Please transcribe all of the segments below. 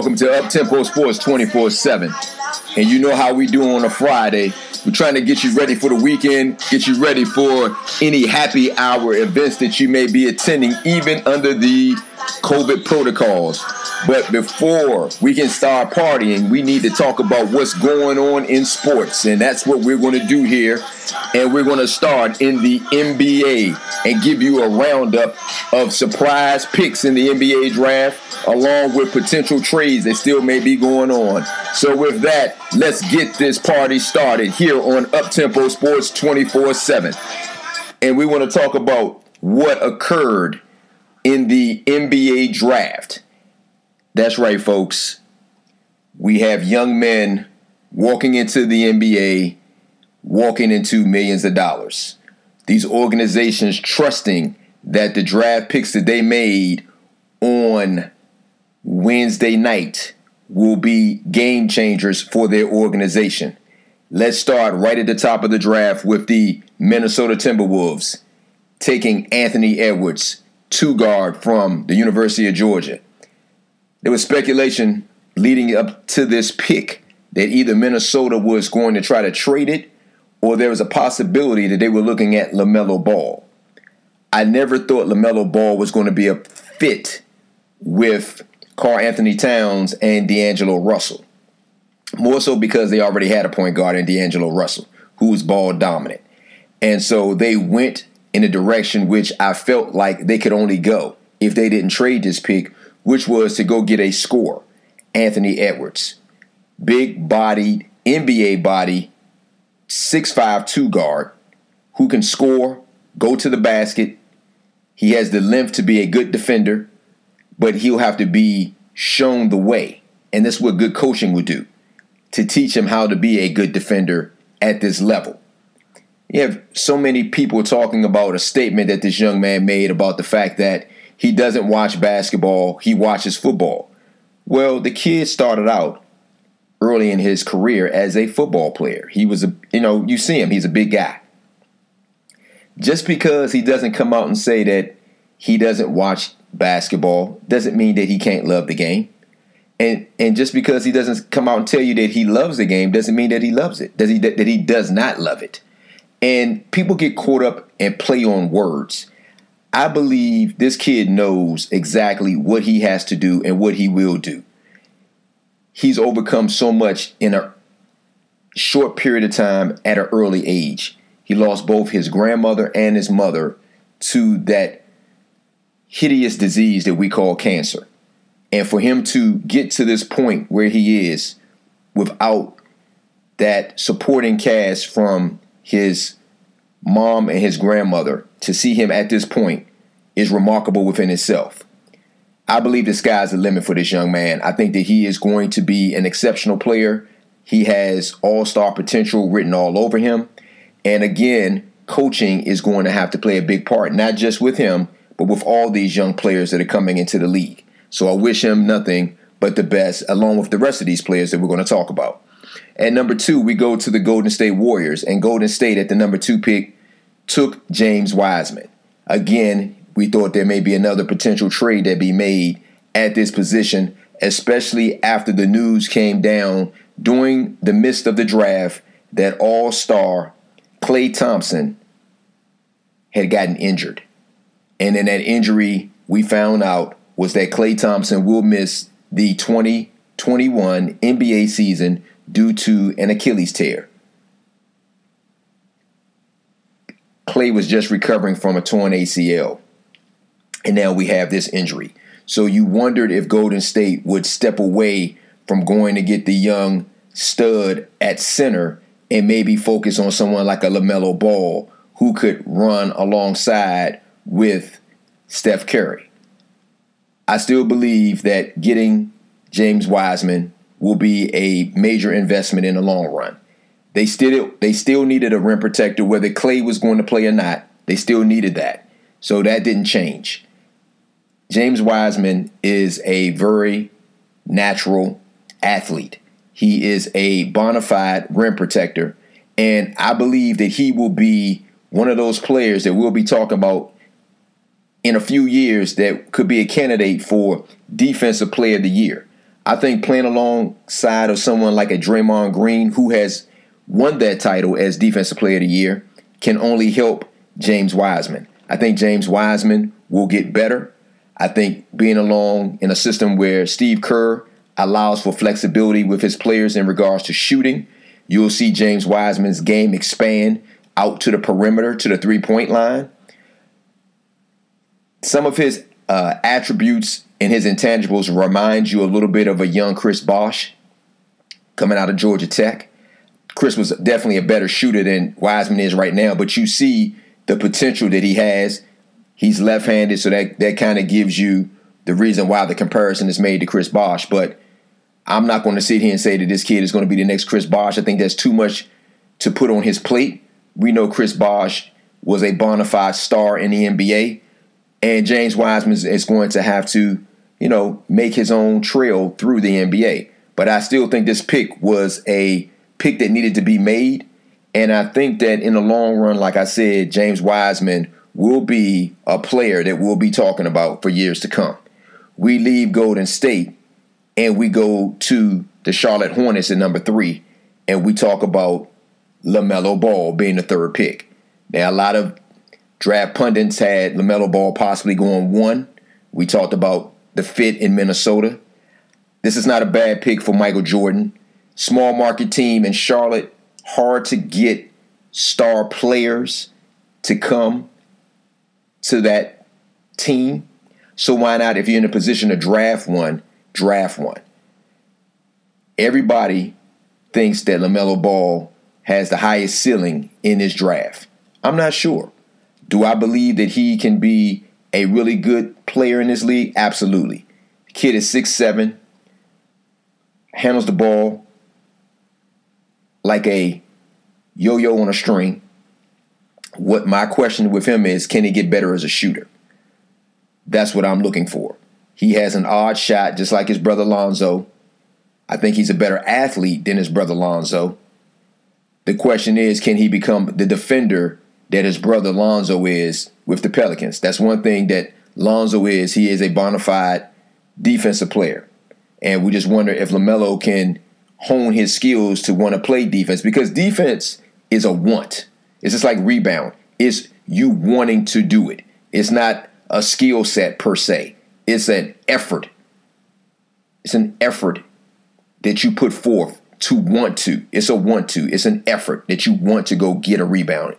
Welcome to Up Tempo Sports 24 7. And you know how we do on a Friday. We're trying to get you ready for the weekend, get you ready for any happy hour events that you may be attending, even under the COVID protocols. But before we can start partying, we need to talk about what's going on in sports. And that's what we're going to do here. And we're going to start in the NBA and give you a roundup of surprise picks in the NBA draft, along with potential trades that still may be going on. So, with that, let's get this party started here on Uptempo Sports 24 7. And we want to talk about what occurred in the NBA draft. That's right, folks. We have young men walking into the NBA, walking into millions of dollars. These organizations trusting that the draft picks that they made on Wednesday night will be game changers for their organization. Let's start right at the top of the draft with the Minnesota Timberwolves taking Anthony Edwards, two guard from the University of Georgia. There was speculation leading up to this pick that either Minnesota was going to try to trade it or there was a possibility that they were looking at LaMelo Ball. I never thought LaMelo Ball was going to be a fit with Karl-Anthony Towns and D'Angelo Russell. More so because they already had a point guard in D'Angelo Russell, who was ball dominant. And so they went in a direction which I felt like they could only go if they didn't trade this pick, which was to go get a score, Anthony Edwards. Big bodied, NBA body, 6'5, 2 guard, who can score, go to the basket. He has the length to be a good defender, but he'll have to be shown the way. And that's what good coaching would do to teach him how to be a good defender at this level. You have so many people talking about a statement that this young man made about the fact that he doesn't watch basketball, he watches football. Well, the kid started out early in his career as a football player. He was a, you know, you see him, he's a big guy. Just because he doesn't come out and say that he doesn't watch basketball doesn't mean that he can't love the game. And and just because he doesn't come out and tell you that he loves the game doesn't mean that he loves it. Does he that he does not love it? And people get caught up and play on words. I believe this kid knows exactly what he has to do and what he will do. He's overcome so much in a short period of time at an early age. He lost both his grandmother and his mother to that hideous disease that we call cancer. And for him to get to this point where he is without that supporting cast from his mom and his grandmother to see him at this point is remarkable within itself. I believe the sky's the limit for this young man. I think that he is going to be an exceptional player. He has all star potential written all over him. And again, coaching is going to have to play a big part, not just with him, but with all these young players that are coming into the league. So I wish him nothing but the best, along with the rest of these players that we're going to talk about. And number two, we go to the Golden State Warriors, and Golden State at the number two pick took James Wiseman. Again, we thought there may be another potential trade that be made at this position, especially after the news came down during the midst of the draft that all star Klay Thompson had gotten injured. And in that injury, we found out was that Klay Thompson will miss the 2021 NBA season due to an Achilles tear. Klay was just recovering from a torn ACL. And now we have this injury. So you wondered if Golden State would step away from going to get the young stud at center and maybe focus on someone like a LaMelo Ball who could run alongside with Steph Curry. I still believe that getting James Wiseman will be a major investment in the long run. They still they still needed a rim protector whether Klay was going to play or not. They still needed that. So that didn't change. James Wiseman is a very natural athlete. He is a bona fide rim protector. And I believe that he will be one of those players that we'll be talking about in a few years that could be a candidate for defensive player of the year. I think playing alongside of someone like a Draymond Green who has won that title as defensive player of the year can only help James Wiseman. I think James Wiseman will get better. I think being along in a system where Steve Kerr allows for flexibility with his players in regards to shooting, you'll see James Wiseman's game expand out to the perimeter to the three point line. Some of his uh, attributes and his intangibles remind you a little bit of a young Chris Bosh coming out of Georgia Tech. Chris was definitely a better shooter than Wiseman is right now, but you see the potential that he has. He's left-handed, so that that kind of gives you the reason why the comparison is made to Chris Bosh. But I'm not going to sit here and say that this kid is going to be the next Chris Bosh. I think that's too much to put on his plate. We know Chris Bosh was a bona fide star in the NBA, and James Wiseman is going to have to, you know, make his own trail through the NBA. But I still think this pick was a pick that needed to be made. And I think that in the long run, like I said, James Wiseman will be a player that we'll be talking about for years to come. We leave Golden State and we go to the Charlotte Hornets at number three, and we talk about LaMelo Ball being the third pick. Now, a lot of draft pundits had LaMelo Ball possibly going one. We talked about the fit in Minnesota. This is not a bad pick for Michael Jordan small market team in Charlotte, hard to get star players to come to that team. So why not, if you're in a position to draft one, draft one? Everybody thinks that LaMelo Ball has the highest ceiling in this draft. I'm not sure. Do I believe that he can be a really good player in this league? Absolutely. Kid is six seven, handles the ball like a yo-yo on a string. What my question with him is, can he get better as a shooter? That's what I'm looking for. He has an odd shot, just like his brother Lonzo. I think he's a better athlete than his brother Lonzo. The question is, can he become the defender that his brother Lonzo is with the Pelicans? That's one thing that Lonzo is. He is a bona fide defensive player. And we just wonder if LaMelo can hone his skills to want to play defense because defense is a want. It's just like rebound. It's you wanting to do it. It's not a skill set per se. It's an effort. It's an effort that you put forth to want to. It's a want to. It's an effort that you want to go get a rebound,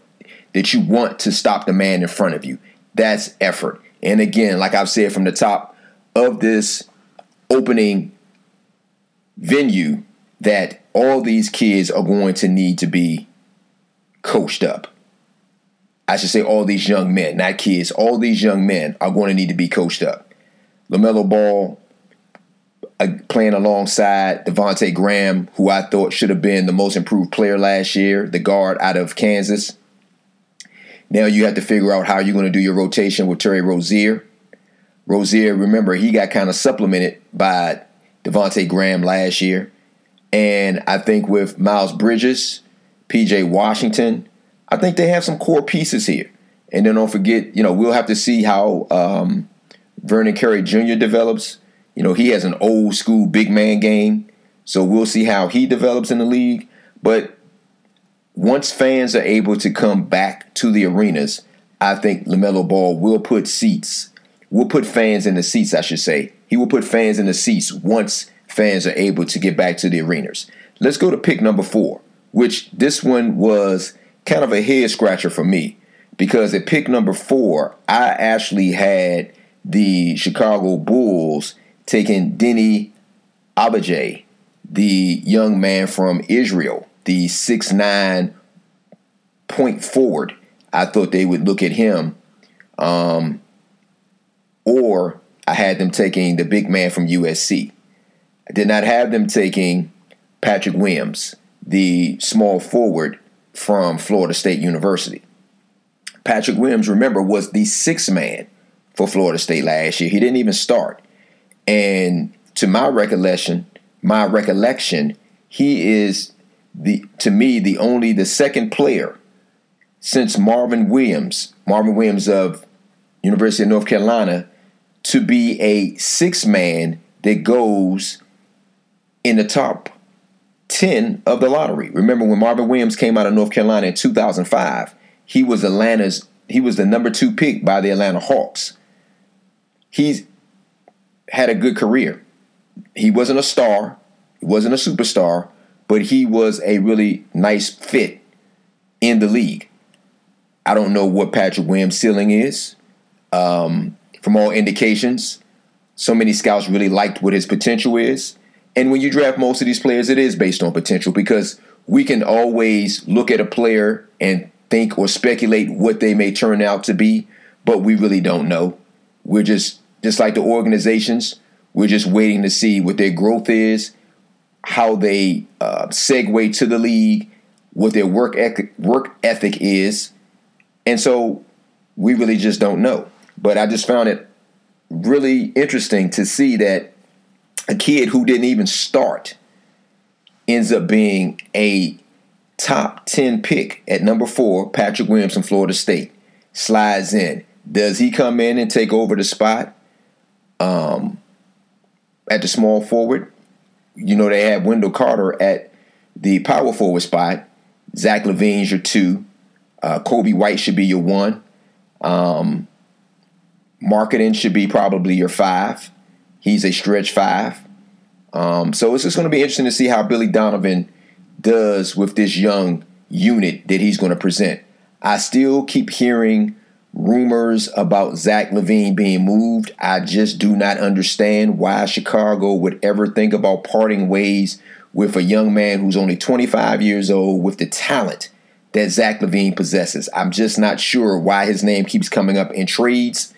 that you want to stop the man in front of you. That's effort. And again, like I've said from the top of this opening venue, that all these kids are going to need to be coached up. I should say all these young men, not kids, all these young men are going to need to be coached up. LaMelo Ball uh, playing alongside Devonte Graham, who I thought should have been the most improved player last year, the guard out of Kansas. Now you have to figure out how you're going to do your rotation with Terry Rozier. Rozier, remember, he got kind of supplemented by Devonte Graham last year. And I think with Miles Bridges, PJ Washington, I think they have some core pieces here. And then don't forget, you know, we'll have to see how um, Vernon Carey Jr. develops. You know, he has an old school big man game. So we'll see how he develops in the league. But once fans are able to come back to the arenas, I think LaMelo Ball will put seats, will put fans in the seats, I should say. He will put fans in the seats once fans are able to get back to the arenas. Let's go to pick number four, which this one was kind of a head scratcher for me because at pick number four, I actually had the Chicago Bulls taking Deni Avdija, the young man from Israel, the six nine point forward. I thought they would look at him. Um, or I had them taking the big man from USC. I did not have them taking Patrick Williams, the small forward from Florida State University. Patrick Williams, remember, was the sixth man for Florida State last year. He didn't even start. And to my recollection, my recollection, he is the to me the only the second player since Marvin Williams, Marvin Williams of University of North Carolina, to be a six man that goes in the top 10 of the lottery. Remember when Marvin Williams came out of North Carolina in 2005, he was Atlanta's he was the number 2 pick by the Atlanta Hawks. He's had a good career. He wasn't a star, he wasn't a superstar, but he was a really nice fit in the league. I don't know what Patrick Williams' ceiling is. Um, from all indications, so many scouts really liked what his potential is. And when you draft most of these players, it is based on potential because we can always look at a player and think or speculate what they may turn out to be, but we really don't know. We're just just like the organizations, we're just waiting to see what their growth is, how they uh, segue to the league, what their work ethic, work ethic is, and so we really just don't know. But I just found it really interesting to see that a kid who didn't even start ends up being a top 10 pick at number four, Patrick Williams from Florida State. Slides in. Does he come in and take over the spot um, at the small forward? You know, they have Wendell Carter at the power forward spot. Zach LaVine's your two. Uh, Coby White should be your one. Um, Markkanen should be probably your five. He's a stretch five. Um, so it's just going to be interesting to see how Billy Donovan does with this young unit that he's going to present. I still keep hearing rumors about Zach LaVine being moved. I just do not understand why Chicago would ever think about parting ways with a young man who's only 25 years old with the talent that Zach LaVine possesses. I'm just not sure why his name keeps coming up in trades.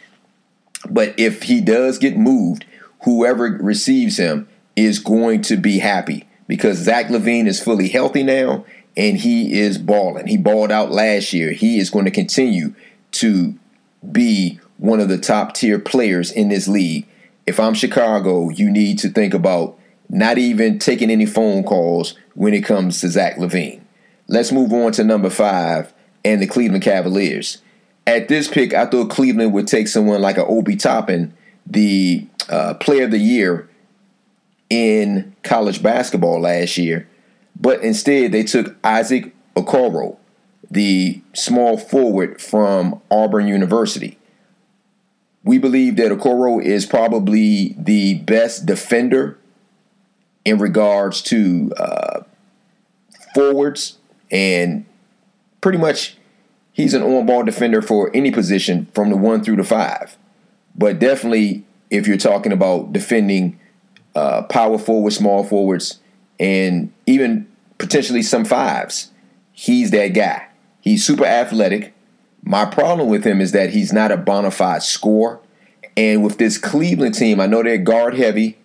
But if he does get moved, whoever receives him is going to be happy because Zach LaVine is fully healthy now and he is balling. He balled out last year. He is going to continue to be one of the top tier players in this league. If I'm Chicago, you need to think about not even taking any phone calls when it comes to Zach LaVine. Let's move on to number five and the Cleveland Cavaliers. At this pick, I thought Cleveland would take someone like an Obi Toppin, the uh, player of the year in college basketball last year. But instead, they took Isaac Okoro, the small forward from Auburn University. We believe that Okoro is probably the best defender in regards to uh, forwards and pretty much he's an on-ball defender for any position from the one through the five. But definitely, if you're talking about defending uh, power forwards, small forwards, and even potentially some fives, he's that guy. He's super athletic. My problem with him is that he's not a bona fide scorer. And with this Cleveland team, I know they're guard heavy,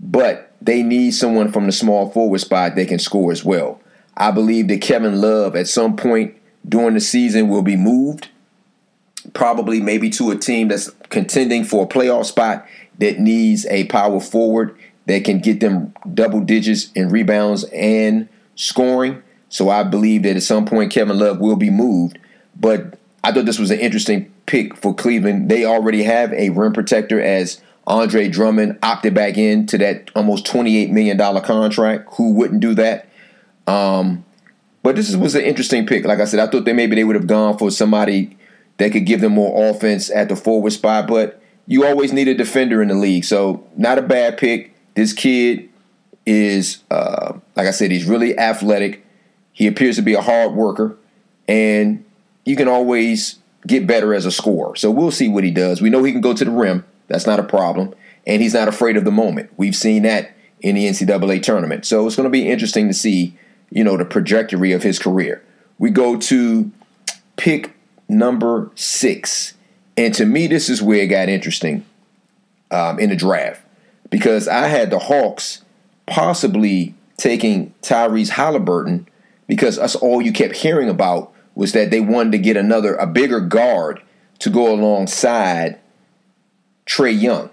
but they need someone from the small forward spot that can score as well. I believe that Kevin Love at some point during the season will be moved, probably maybe to a team that's contending for a playoff spot that needs a power forward that can get them double digits in rebounds and scoring. So I believe that at some point Kevin Love will be moved. But I thought this was an interesting pick for Cleveland. They already have a rim protector as Andre Drummond opted back into that almost $28 million contract. Who wouldn't do that? Um, but this was an interesting pick. Like I said, I thought that maybe they would have gone for somebody that could give them more offense at the forward spot, but you always need a defender in the league. So not a bad pick. This kid is, uh, like I said, he's really athletic. He appears to be a hard worker, and you can always get better as a scorer. So we'll see what he does. We know he can go to the rim. That's not a problem. And he's not afraid of the moment. We've seen that in the NCAA tournament. So it's going to be interesting to see you know, the trajectory of his career. We go to pick number six. And to me, this is where it got interesting um, in the draft because I had the Hawks possibly taking Tyrese Halliburton because that's all you kept hearing about was that they wanted to get another, a bigger guard to go alongside Trae Young.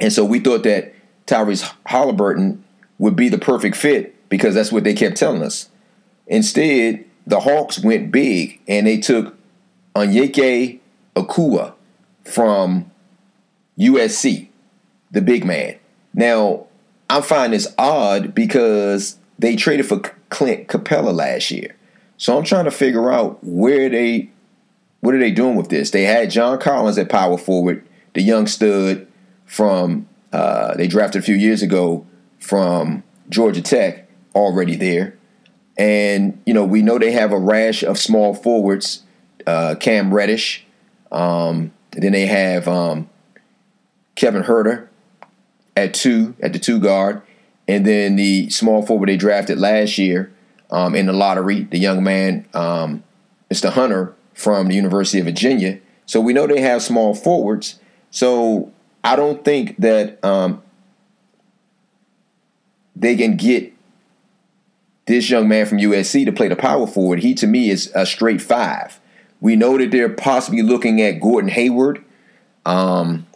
And so we thought that Tyrese Halliburton would be the perfect fit because that's what they kept telling us. Instead, the Hawks went big and they took Onyeka Okongwu from USC, the big man. Now, I find this odd because they traded for Clint Capela last year. So I'm trying to figure out where they what are they doing with this? They had John Collins at power forward, the young stud from uh, they drafted a few years ago from Georgia Tech, already there. And, you know, we know they have a rash of small forwards, uh, Cam Reddish. Um, then they have um, Kevin Huerter at two, at the two guard. And then the small forward they drafted last year um, in the lottery, the young man, um, Mr. Hunter from the University of Virginia. So we know they have small forwards. So I don't think that um, they can get this young man from USC to play the power forward. He to me is a straight five. We know that they're possibly looking at Gordon Hayward um,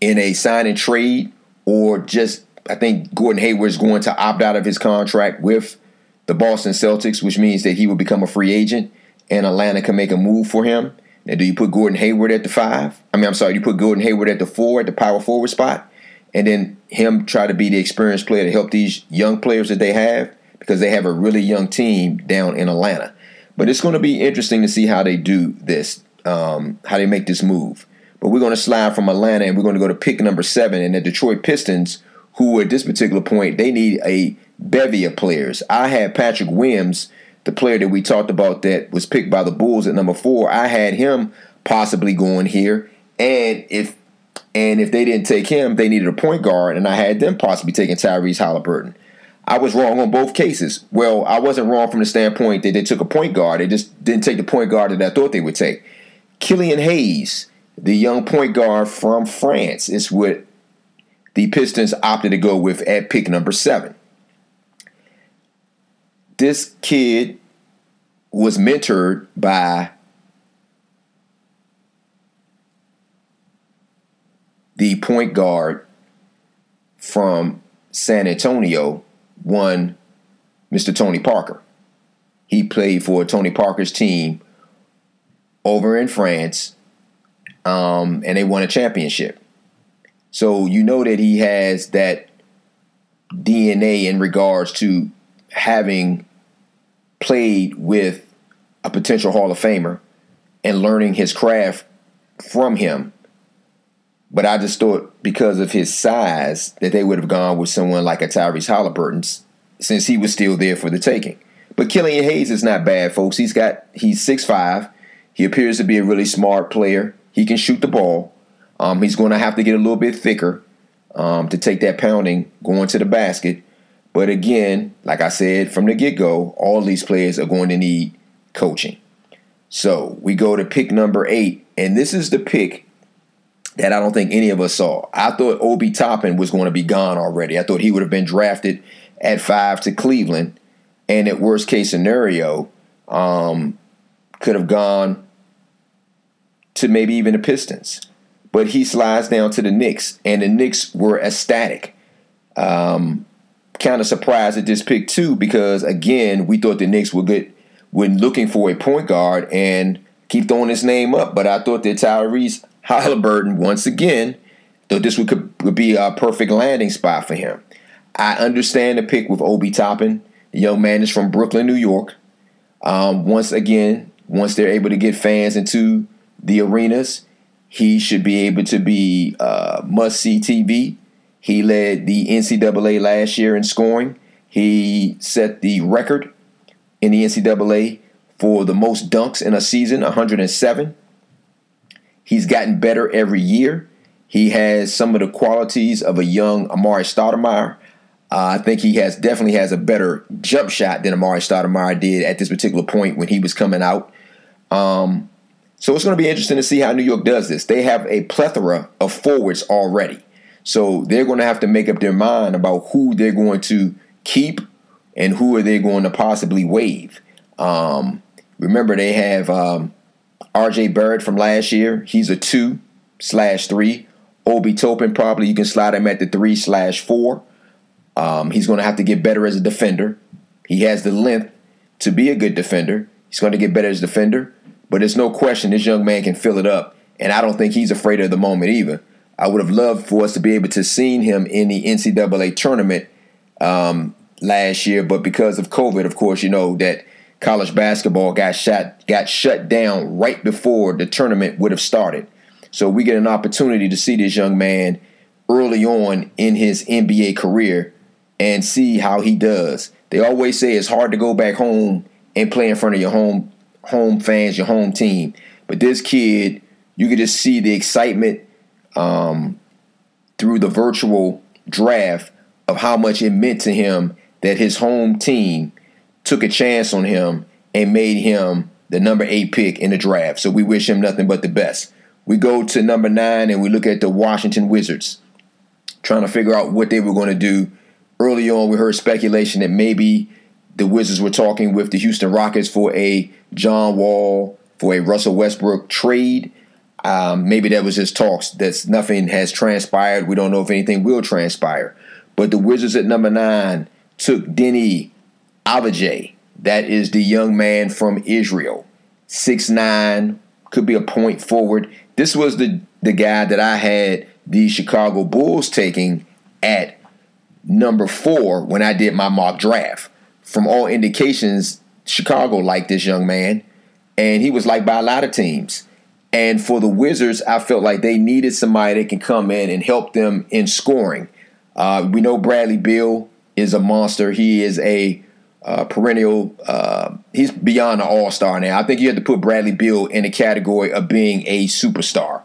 in a sign and trade, or just I think Gordon Hayward is going to opt out of his contract with the Boston Celtics, which means that he will become a free agent and Atlanta can make a move for him. Now, do you put Gordon Hayward at the five? I mean, I'm sorry, you put Gordon Hayward at the four at the power forward spot, and then him try to be the experienced player to help these young players that they have because they have a really young team down in Atlanta. But it's going to be interesting to see how they do this, um, how they make this move. But we're going to slide from Atlanta and we're going to go to pick number seven and the Detroit Pistons, who at this particular point they need a bevy of players. I had Patrick Williams, the player that we talked about that was picked by the Bulls at number four. I had him possibly going here, and if and if they didn't take him, they needed a point guard, and I had them possibly taking Tyrese Halliburton. I was wrong on both cases. Well, I wasn't wrong from the standpoint that they took a point guard. They just didn't take the point guard that I thought they would take. Killian Hayes, the young point guard from France, is what the Pistons opted to go with at pick number seven. This kid was mentored by the point guard from San Antonio, one Mr. Tony Parker. He played for Tony Parker's team over in France, um, and they won a championship. So you know that he has that DNA in regards to having played with a potential Hall of Famer and learning his craft from him but I just thought because of his size that they would have gone with someone like a Tyrese Halliburton since he was still there for the taking. But Killian Hayes is not bad, folks. He's got he's six five. He appears to be a really smart player. He can shoot the ball. Um, he's going to have to get a little bit thicker um, to take that pounding going to the basket. But again, like I said from the get go, all these players are going to need coaching. So we go to pick number eight, and this is the pick that I don't think any of us saw. I thought Obi Toppin was going to be gone already. I thought he would have been drafted at five to Cleveland, and at worst case scenario, um, could have gone to maybe even the Pistons. But he slides down to the Knicks, and the Knicks were ecstatic. Um, kind of surprised at this pick too, because again, we thought the Knicks were good when looking for a point guard and keep throwing his name up. But I thought that Tyrese Halliburton once again, though this would, could, would be a perfect landing spot for him. I understand the pick with Obi Toppin. The young man is from Brooklyn, New York. Um, once again, once they're able to get fans into the arenas, he should be able to be uh, must see TV. He led the NCAA last year in scoring. He set the record in the NCAA for the most dunks in a season, 107. He's gotten better every year. He has some of the qualities of a young Amar'e Stoudemire. Uh, I think he has definitely has a better jump shot than Amar'e Stoudemire did at this particular point when he was coming out. Um, so it's going to be interesting to see how New York does this. They have a plethora of forwards already. So they're going to have to make up their mind about who they're going to keep and who are they going to possibly waive. Um, remember, they have um, RJ Barrett from last year. He's a two, slash three. Obi Toppin probably you can slide him at the three slash four. Um, he's going to have to get better as a defender. He has the length to be a good defender. He's going to get better as a defender, but there's no question this young man can fill it up, and I don't think he's afraid of the moment either. I would have loved for us to be able to seen him in the NCAA tournament um, last year, but because of COVID, of course, you know that college basketball got shot got shut down right before the tournament would have started. So we get an opportunity to see this young man early on in his NBA career and see how he does. They always say it's hard to go back home and play in front of your home home fans, your home team. But this kid, you could just see the excitement um, through the virtual draft of how much it meant to him that his home team took a chance on him and made him the number eight pick in the draft. So we wish him nothing but the best. We go to number nine and we look at the Washington Wizards, trying to figure out what they were going to do. Early on, we heard speculation that maybe the Wizards were talking with the Houston Rockets for a John Wall, for a Russell Westbrook trade. Um, maybe that was just talks. That's nothing has transpired. We don't know if anything will transpire. But the Wizards at number nine took Deni Avdija. That is the young man from Israel. Six nine, could be a point forward. This was the, the guy that I had the Chicago Bulls taking at number four when I did my mock draft. From all indications, Chicago liked this young man, and he was liked by a lot of teams. And for the Wizards, I felt like they needed somebody that can come in and help them in scoring. Uh, we know Bradley Beal is a monster. He is a uh, perennial. Uh, he's beyond an all star now. I think you have to put Bradley Beal in the category of being a superstar.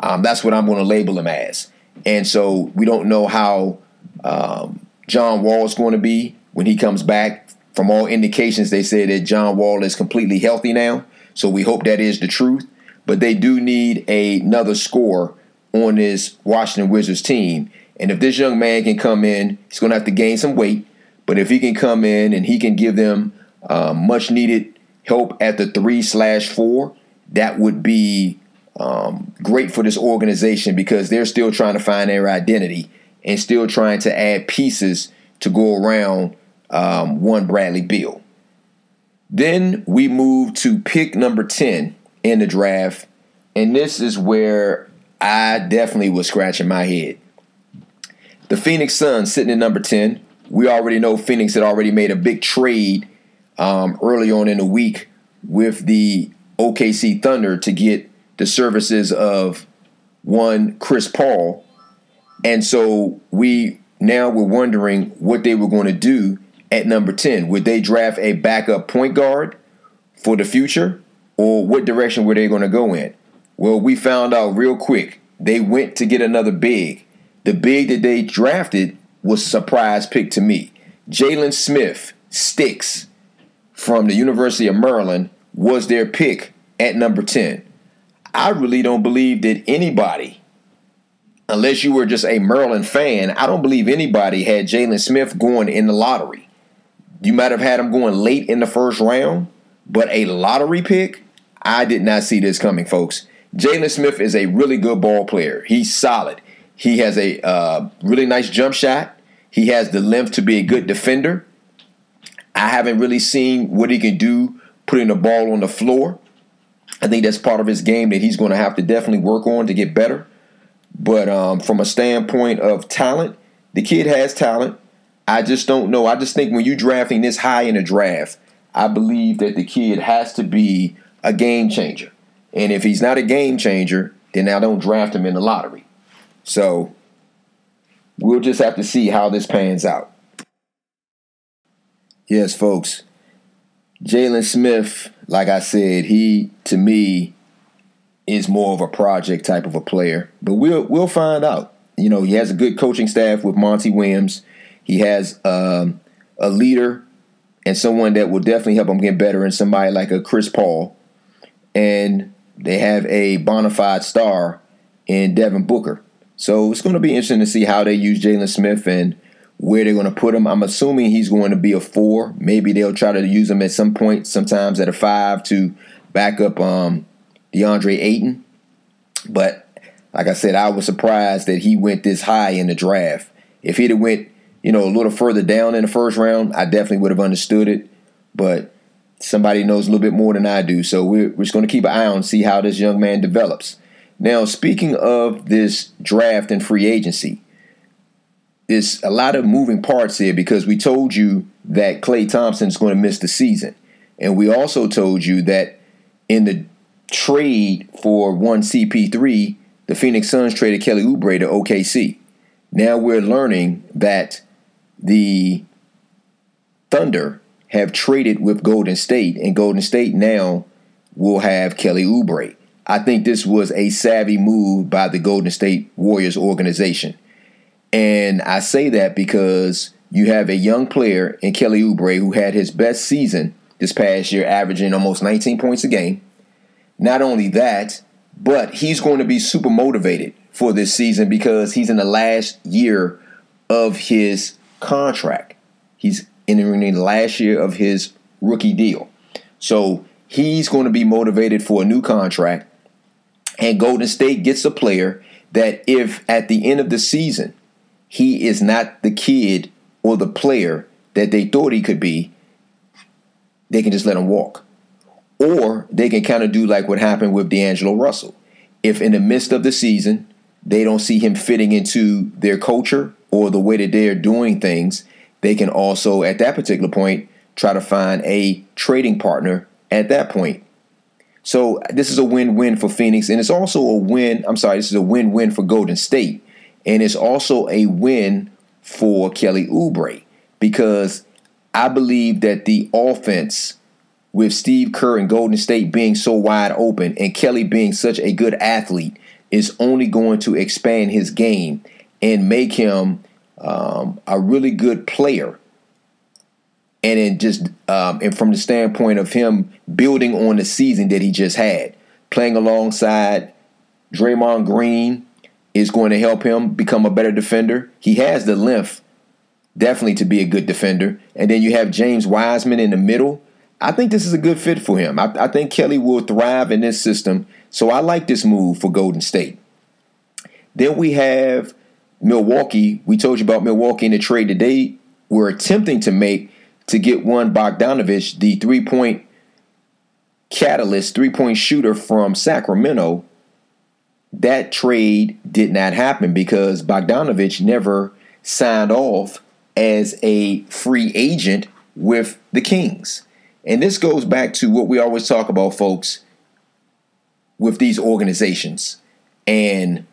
Um, that's what I'm going to label him as. And so we don't know how um, John Wall is going to be when he comes back. From all indications, they say that John Wall is completely healthy now. So we hope that is the truth. But they do need a, another score on this Washington Wizards team. And if this young man can come in, he's going to have to gain some weight. But if he can come in and he can give them uh, much needed help at the three slash four, that would be um, great for this organization because they're still trying to find their identity and still trying to add pieces to go around um, one Bradley Beal. Then we move to pick number 10 in the draft. And this is where I definitely was scratching my head. The Phoenix Suns sitting at number 10. We already know Phoenix had already made a big trade um, early on in the week with the OKC Thunder to get the services of one Chris Paul. And so we now we're wondering what they were going to do at number 10. Would they draft a backup point guard for the future? Or what direction were they going to go in? Well, we found out real quick. They went to get another big. The big that they drafted was a surprise pick to me. Jalen Smith, Sticks, from the University of Maryland, was their pick at number 10. I really don't believe that anybody, unless you were just a Maryland fan, I don't believe anybody had Jalen Smith going in the lottery. You might have had him going late in the first round, but a lottery pick, I did not see this coming, folks. Jalen Smith is a really good ball player. He's solid. He has a uh, really nice jump shot. He has the length to be a good defender. I haven't really seen what he can do putting the ball on the floor. I think that's part of his game that he's going to have to definitely work on to get better. But um, from a standpoint of talent, the kid has talent. I just don't know. I just think when you're drafting this high in a draft, I believe that the kid has to be a game changer. And if he's not a game changer, then I don't draft him in the lottery. So we'll just have to see how this pans out. Yes, folks. Jalen Smith, like I said, he to me is more of a project type of a player. But we'll we'll find out. You know, he has a good coaching staff with Monty Williams. He has um, a leader and someone that will definitely help him get better, and somebody like a Chris Paul. And they have a bona fide star in Devin Booker. So it's going to be interesting to see how they use Jalen Smith and where they're going to put him. I'm assuming he's going to be a four. Maybe they'll try to use him at some point, sometimes at a five to back up um, DeAndre Ayton. But like I said, I was surprised that he went this high in the draft. If he'd have went, you know, a little further down in the first round, I definitely would have understood it. But somebody knows a little bit more than I do, so we're, we're just going to keep an eye on see how this young man develops. Now, speaking of this draft and free agency, there's a lot of moving parts here because we told you that Klay Thompson is going to miss the season. And we also told you that in the trade for one CP3, the Phoenix Suns traded Kelly Oubre to OKC. Now we're learning that the Thunder have traded with Golden State, and Golden State now will have Kelly Oubre. I think this was a savvy move by the Golden State Warriors organization. And I say that because you have a young player in Kelly Oubre who had his best season this past year, averaging almost 19 points a game. Not only that, but he's going to be super motivated for this season because he's in the last year of his contract. He's entering the last year of his rookie deal. So he's going to be motivated for a new contract. And Golden State gets a player that, if at the end of the season he is not the kid or the player that they thought he could be, they can just let him walk. Or they can kind of do like what happened with D'Angelo Russell. If in the midst of the season they don't see him fitting into their culture or the way that they're doing things, they can also, at that particular point, try to find a trading partner at that point. So this is a win-win for Phoenix, and it's also a win. I'm sorry, this is a win-win for Golden State, and it's also a win for Kelly Oubre because I believe that the offense with Steve Kerr and Golden State being so wide open and Kelly being such a good athlete is only going to expand his game and make him um, a really good player. And then just um, and from the standpoint of him building on the season that he just had, playing alongside Draymond Green is going to help him become a better defender. He has the length definitely to be a good defender. And then you have James Wiseman in the middle I think this is a good fit for him. I, I think Kelly will thrive in this system. So I like this move for Golden State. Then we have Milwaukee. We told you about Milwaukee in the trade today. We're attempting to make to get one Bogdanovich, the three point catalyst, three point shooter from Sacramento. That trade did not happen because Bogdanovich never signed off as a free agent with the Kings. And this goes back to what we always talk about, folks, with these organizations and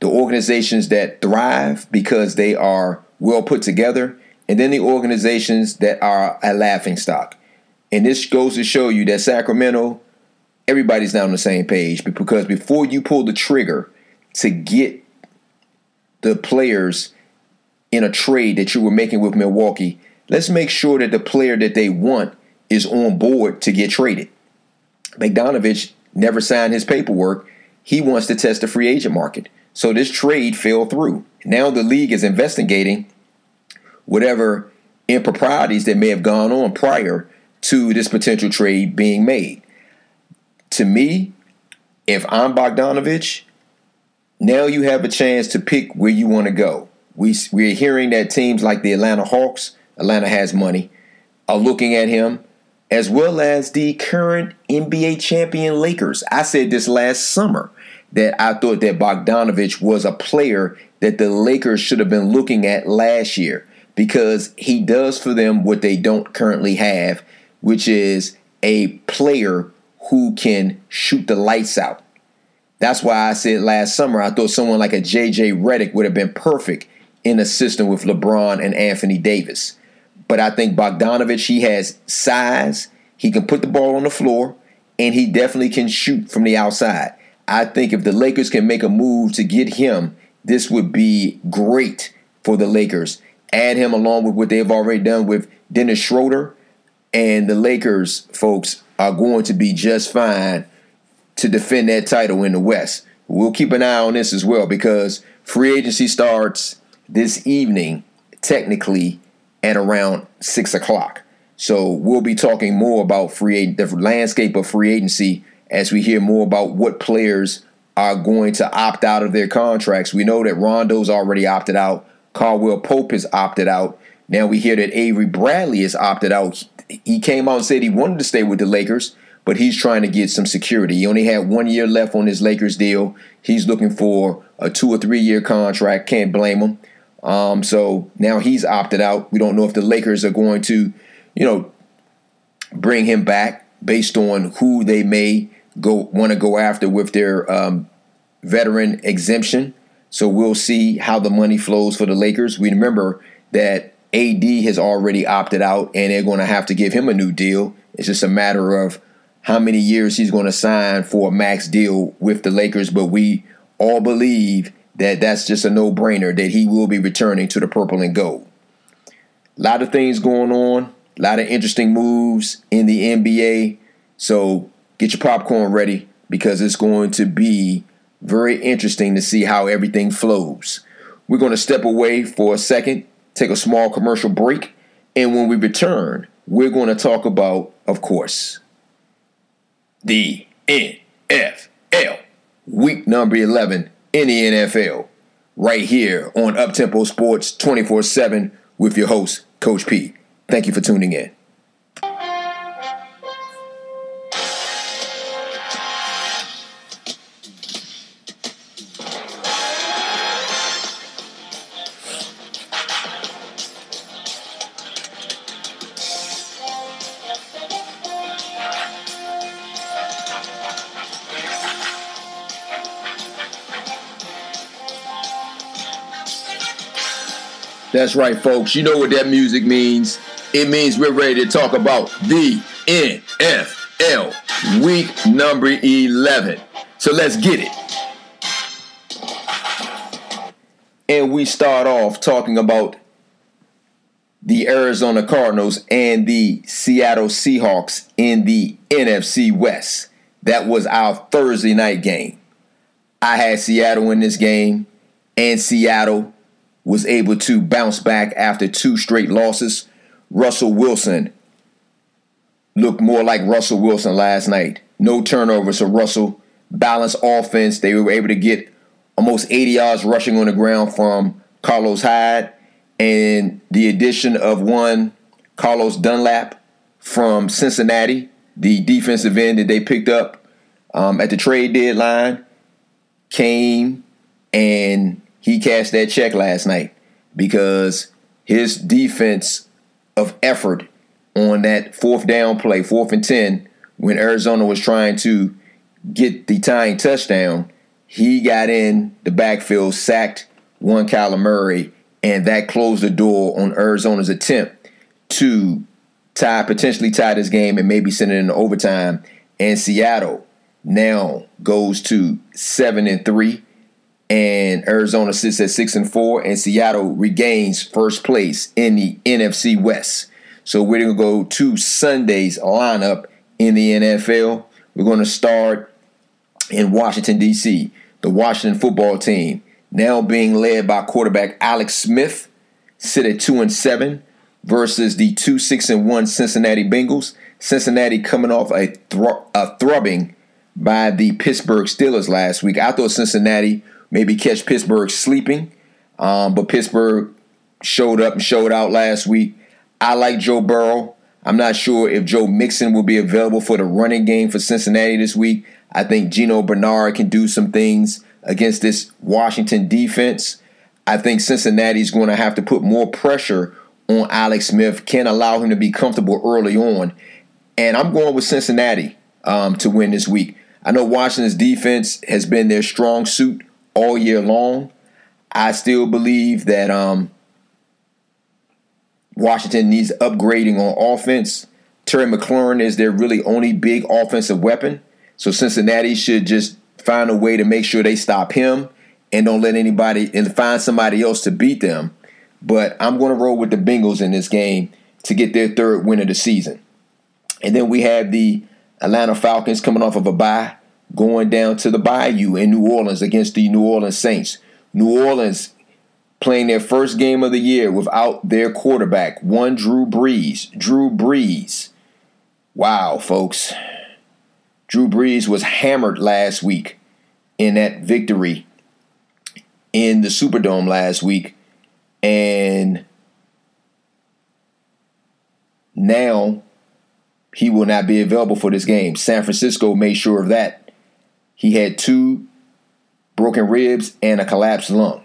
the organizations that thrive because they are well put together, and then the organizations that are a laughing stock. And this goes to show you that Sacramento, everybody's not on the same page because before you pull the trigger to get the players in a trade that you were making with Milwaukee, let's make sure that the player that they want is on board to get traded. Bogdanovich never signed his paperwork. He wants to test the free agent market. So this trade fell through. Now the league is investigating whatever improprieties that may have gone on prior to this potential trade being made. To me, if I'm Bogdanovich, now you have a chance to pick where you want to go. We, we're hearing that teams like the Atlanta Hawks, Atlanta has money, are looking at him as well as the current NBA champion Lakers. I said this last summer that I thought that Bogdanovich was a player that the Lakers should have been looking at last year because he does for them what they don't currently have, which is a player who can shoot the lights out. That's why I said last summer I thought someone like a JJ Redick would have been perfect in a system with LeBron and Anthony Davis. But I think Bogdanovich, he has size. He can put the ball on the floor, and he definitely can shoot from the outside. I think if the Lakers can make a move to get him, this would be great for the Lakers. Add him along with what they've already done with Dennis Schroeder, and the Lakers, folks, are going to be just fine to defend that title in the West. We'll keep an eye on this as well because free agency starts this evening, technically at around six o'clock. So we'll be talking more about free the landscape of free agency as we hear more about what players are going to opt out of their contracts. We know that Rondo's already opted out. Caldwell Pope has opted out. Now we hear that Avery Bradley has opted out. He came out and said he wanted to stay with the Lakers, but he's trying to get some security. He only had one year left on his Lakers deal. He's looking for a two or three year contract. Can't blame him. Um, so now he's opted out. We don't know if the Lakers are going to, you know, bring him back based on who they may go want to go after with their um, veteran exemption. So we'll see how the money flows for the Lakers. We remember that AD has already opted out, and they're going to have to give him a new deal. It's just a matter of how many years he's going to sign for a max deal with the Lakers. But we all believe that that's just a no-brainer that he will be returning to the purple and gold. A lot of things going on, a lot of interesting moves in the NBA. So get your popcorn ready because it's going to be very interesting to see how everything flows. We're going to step away for a second, take a small commercial break, and when we return, we're going to talk about, of course, the NFL week number 11 in the NFL right here on Uptempo Sports 24 7 with your host, Coach P. Thank you for tuning in. That's right, folks. You know what that music means. It means we're ready to talk about the NFL week number 11. So let's get it. And we start off talking about the Arizona Cardinals and the Seattle Seahawks in the NFC West. That was our Thursday night game. I had Seattle in this game, and Seattle was able to bounce back after two straight losses. Russell Wilson looked more like Russell Wilson last night. No turnovers, so Russell balanced offense. They were able to get almost 80 yards rushing on the ground from Carlos Hyde, and the addition of one Carlos Dunlap from Cincinnati, the defensive end that they picked up um, at the trade deadline, came and he cashed that check last night because his defense of effort on that fourth down play, fourth and 10, when Arizona was trying to get the tying touchdown, he got in the backfield, sacked one Kyler Murray, and that closed the door on Arizona's attempt to tie, potentially tie this game and maybe send it into overtime. And Seattle now goes to seven and three and Arizona sits at six and four, and Seattle regains first place in the NFC West. So we're gonna go to Sunday's lineup in the NFL. We're gonna start in Washington D.C. The Washington football team, now being led by quarterback Alex Smith, sit at two and seven versus the two six and one Cincinnati Bengals. Cincinnati coming off a, thr- a thrubbing by the Pittsburgh Steelers last week. I thought Cincinnati maybe catch Pittsburgh sleeping. Um, but Pittsburgh showed up and showed out last week. I like Joe Burrow. I'm not sure if Joe Mixon will be available for the running game for Cincinnati this week. I think Gino Bernard can do some things against this Washington defense. I think Cincinnati's going to have to put more pressure on Alex Smith, can't allow him to be comfortable early on. And I'm going with Cincinnati um, to win this week. I know Washington's defense has been their strong suit all year long. I still believe that um, Washington needs upgrading on offense. Terry McLaurin is their really only big offensive weapon. So Cincinnati should just find a way to make sure they stop him and don't let anybody and find somebody else to beat them. But I'm going to roll with the Bengals in this game to get their third win of the season. And then we have the Atlanta Falcons coming off of a bye going down to the Bayou in New Orleans against the New Orleans Saints. New Orleans playing their first game of the year without their quarterback, one Drew Brees. Drew Brees. Wow, folks. Drew Brees was hammered last week in that victory in the Superdome last week. And now he will not be available for this game. San Francisco made sure of that. He had two broken ribs and a collapsed lung.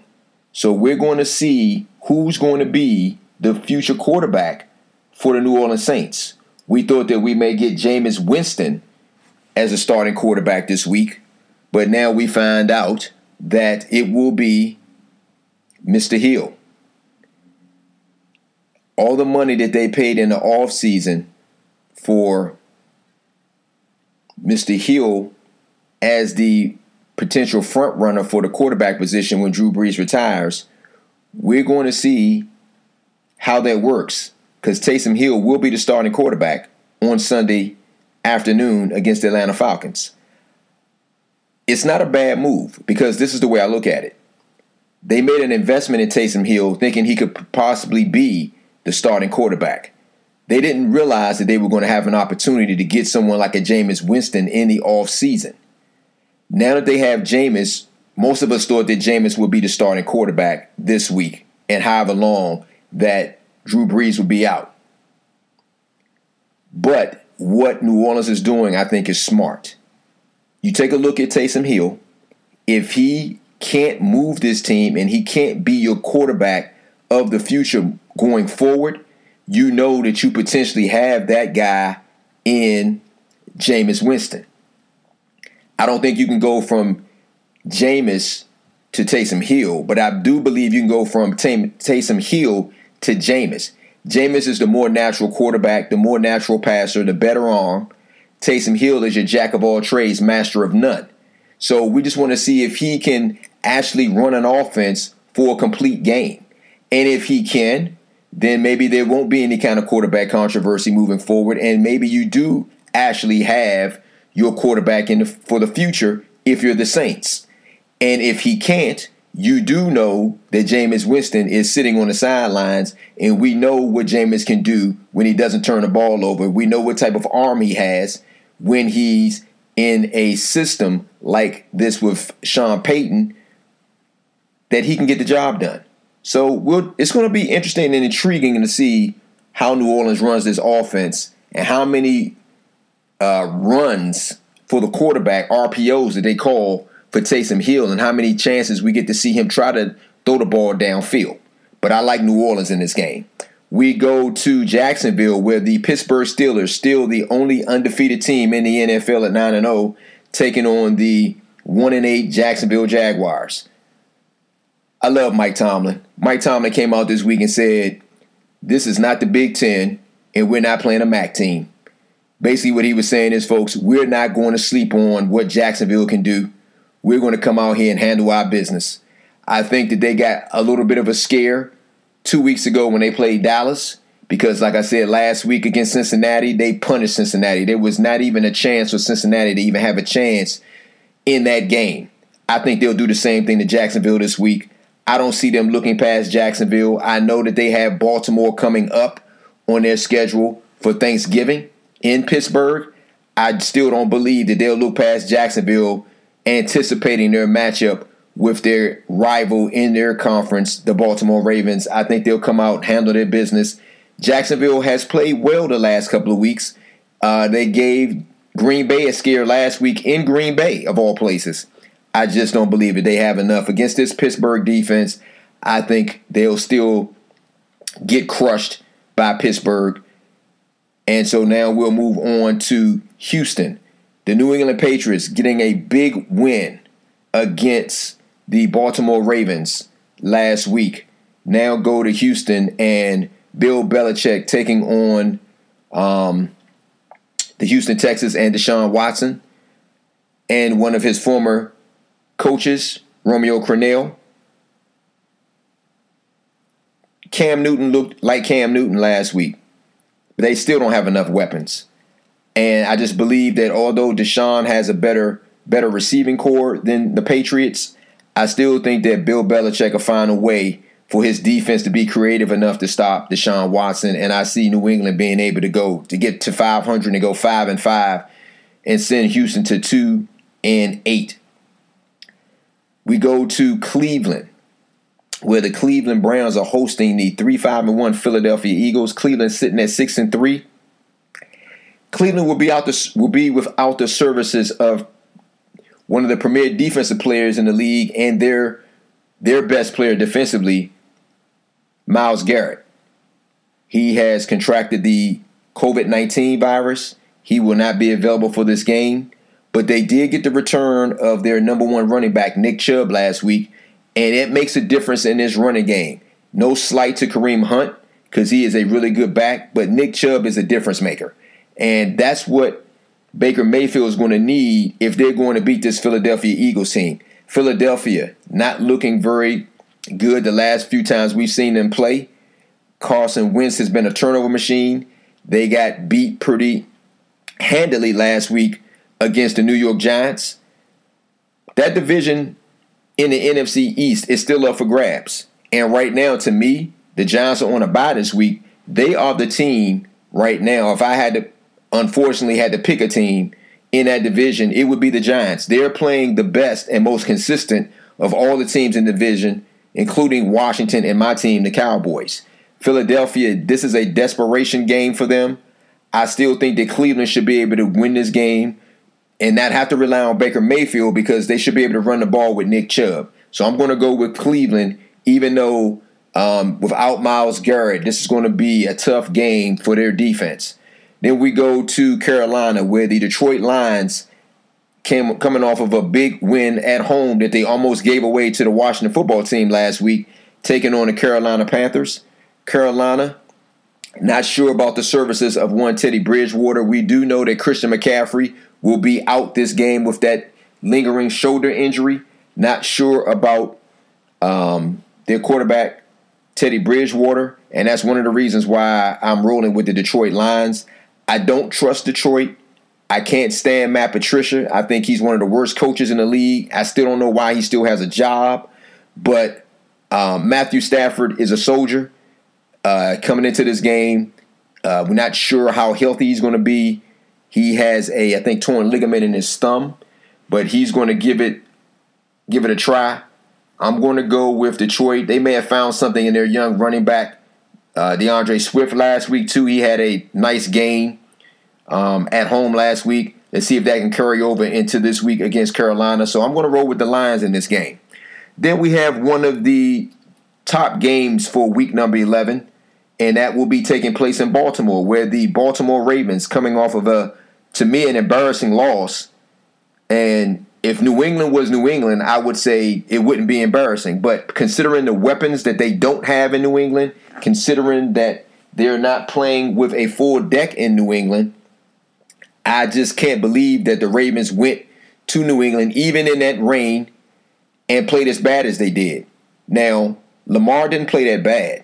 So we're going to see who's going to be the future quarterback for the New Orleans Saints. We thought that we may get Jameis Winston as a starting quarterback this week, but now we find out that it will be Mr. Hill. All the money that they paid in the offseason for Mr. Hill as the potential front runner for the quarterback position when Drew Brees retires, we're going to see how that works because Taysom Hill will be the starting quarterback on Sunday afternoon against the Atlanta Falcons. It's not a bad move because this is the way I look at it. They made an investment in Taysom Hill thinking he could possibly be the starting quarterback. They didn't realize that they were going to have an opportunity to get someone like a Jameis Winston in the off season. Now that they have Jameis, most of us thought that Jameis would be the starting quarterback this week and however long that Drew Brees would be out. But what New Orleans is doing, I think, is smart. You take a look at Taysom Hill. If he can't move this team and he can't be your quarterback of the future going forward, you know that you potentially have that guy in Jameis Winston. I don't think you can go from Jameis to Taysom Hill, but I do believe you can go from Taysom Hill to Jameis. Jameis is the more natural quarterback, the more natural passer, the better arm. Taysom Hill is your jack of all trades, master of none. So we just want to see if he can actually run an offense for a complete game. And if he can, then maybe there won't be any kind of quarterback controversy moving forward. And maybe you do actually have your quarterback in the, for the future if you're the Saints. And if he can't, you do know that Jameis Winston is sitting on the sidelines, and we know what Jameis can do when he doesn't turn the ball over. We know what type of arm he has when he's in a system like this with Sean Payton that he can get the job done. So we'll, it's going to be interesting and intriguing to see how New Orleans runs this offense and how many uh, runs for the quarterback, RPOs that they call for Taysom Hill and how many chances we get to see him try to throw the ball downfield. But I like New Orleans in this game. We go to Jacksonville, where the Pittsburgh Steelers, still the only undefeated team in the NFL at 9 and 0, taking on the 1 and 8 Jacksonville Jaguars. I love Mike Tomlin. Mike Tomlin came out this week and said, This is not the Big Ten, and we're not playing a MAC team. Basically, what he was saying is, folks, we're not going to sleep on what Jacksonville can do we're going to come out here and handle our business. I think that they got a little bit of a scare two weeks ago when they played Dallas because, like I said, last week against Cincinnati, they punished Cincinnati. There was not even a chance for Cincinnati to even have a chance in that game. I think they'll do the same thing to Jacksonville this week. I don't see them looking past Jacksonville. I know that they have Baltimore coming up on their schedule for Thanksgiving in Pittsburgh. I still don't believe that they'll look past Jacksonville anticipating their matchup with their rival in their conference, the Baltimore Ravens. I think they'll come out, handle their business. Jacksonville has played well the last couple of weeks. Uh, they gave Green Bay a scare last week in Green Bay, of all places. I just don't believe that they have enough against this Pittsburgh defense. I think they'll still get crushed by Pittsburgh. And so now we'll move on to Houston the New England Patriots getting a big win against the Baltimore Ravens last week. Now go to Houston and Bill Belichick taking on um, the Houston Texans and Deshaun Watson and one of his former coaches, Romeo Crennel. Cam Newton looked like Cam Newton last week. But they still don't have enough weapons. And I just believe that although Deshaun has a better better receiving corps than the Patriots, I still think that Bill Belichick will find a way for his defense to be creative enough to stop Deshaun Watson. And I see New England being able to go to get to 500 and go five and five, and send Houston to two and eight. we go to Cleveland, where the Cleveland Browns are hosting the 3 5 and 1 Philadelphia Eagles. Cleveland sitting at 6 and 3. Cleveland will be out the, will be without the services of one of the premier defensive players in the league and their their best player defensively, Myles Garrett. He has contracted the COVID 19 virus. He will not be available for this game. But they did get the return of their number one running back, Nick Chubb, last week, and it makes a difference in this running game. No slight to Kareem Hunt because he is a really good back, but Nick Chubb is a difference maker. And that's what Baker Mayfield is going to need if they're going to beat this Philadelphia Eagles team. Philadelphia not looking very good the last few times we've seen them play. Carson Wentz has been a turnover machine. They got beat pretty handily last week against the New York Giants. That division in the NFC East is still up for grabs. And right now, to me, the Giants are on a bye this week. They are the team right now. If I had to, unfortunately, had to pick a team in that division, it would be the Giants. They're playing the best and most consistent of all the teams in the division, including Washington and my team, the Cowboys. Philadelphia, this is a desperation game for them. I still think that Cleveland should be able to win this game and not have to rely on Baker Mayfield because they should be able to run the ball with Nick Chubb. So I'm going to go with Cleveland, even though um, without Myles Garrett, this is going to be a tough game for their defense. Then we go to Carolina, where the Detroit Lions came coming off of a big win at home that they almost gave away to the Washington football team last week, taking on the Carolina Panthers. Carolina, not sure about the services of one Teddy Bridgewater. We do know that Christian McCaffrey will be out this game with that lingering shoulder injury. Not sure about um, their quarterback, Teddy Bridgewater. And that's one of the reasons why I'm rolling with the Detroit Lions. I don't trust Detroit. I can't stand Matt Patricia. I think he's one of the worst coaches in the league. I still don't know why he still has a job. But um, Matthew Stafford is a soldier uh, coming into this game. Uh, we're not sure how healthy he's going to be. He has a, I think, torn ligament in his thumb, but he's going to give it, give it a try. I'm going to go with Detroit. They may have found something in their young running back, uh, D'Andre Swift, last week too. He had a nice game um, at home last week. Let's see if that can carry over into this week against Carolina. So I'm going to roll with the Lions in this game. Then we have one of the top games for week number 11, and that will be taking place in Baltimore, where the Baltimore Ravens, coming off of a to me an embarrassing loss. And if New England was New England, I would say it wouldn't be embarrassing. But considering the weapons that they don't have in New England, considering that they're not playing with a full deck in New England, I just can't believe that the Ravens went to New England, even in that rain, and played as bad as they did. Now, Lamar didn't play that bad,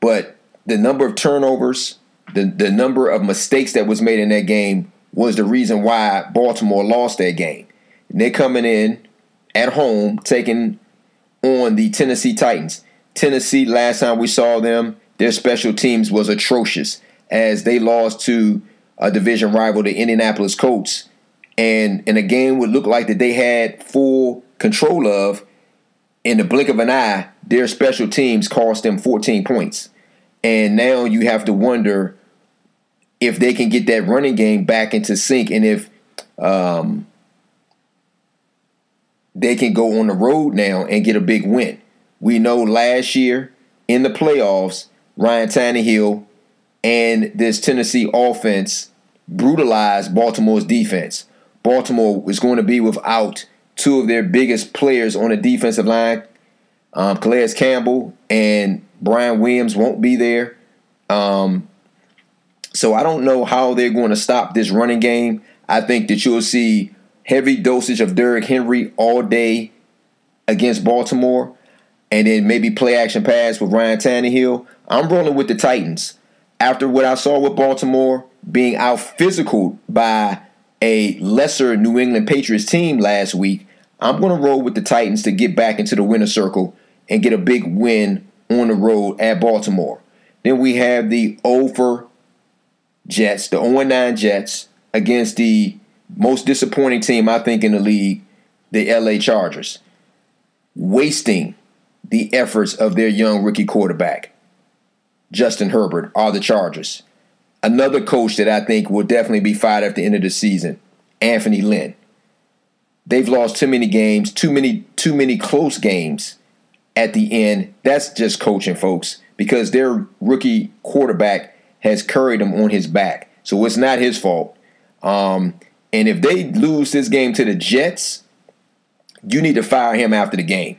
but the number of turnovers, the, the number of mistakes that was made in that game was the reason why Baltimore lost that game. They're coming in at home, taking on the Tennessee Titans. Tennessee, last time we saw them, their special teams was atrocious as they lost to a division rival, the Indianapolis Colts. And in a game would look like that they had full control of, in the blink of an eye, their special teams cost them 14 points. And now you have to wonder if they can get that running game back into sync and if um, they can go on the road now and get a big win. We know last year in the playoffs, Ryan Tannehill and this Tennessee offense brutalized Baltimore's defense. Baltimore is going to be without two of their biggest players on the defensive line. Um, Calais Campbell and Brian Williams won't be there. Um, so I don't know how they're going to stop this running game. I think that you'll see heavy dosage of Derrick Henry all day against Baltimore, and then maybe play action pass with Ryan Tannehill. I'm rolling with the Titans. After what I saw with Baltimore being out physical by a lesser New England Patriots team last week, I'm going to roll with the Titans to get back into the winner circle and get a big win on the road at Baltimore. Then we have the over Jets, the 0 9 Jets, against the most disappointing team I think in the league, the LA Chargers. wasting the efforts of their young rookie quarterback, Justin Herbert, are the Chargers. Another coach that I think will definitely be fired at the end of the season, Anthony Lynn. They've lost too many games, too many, too many close games at the end. That's just coaching, folks, because their rookie quarterback has carried them on his back. So it's not his fault. Um, and if they lose this game to the Jets, you need to fire him after the game.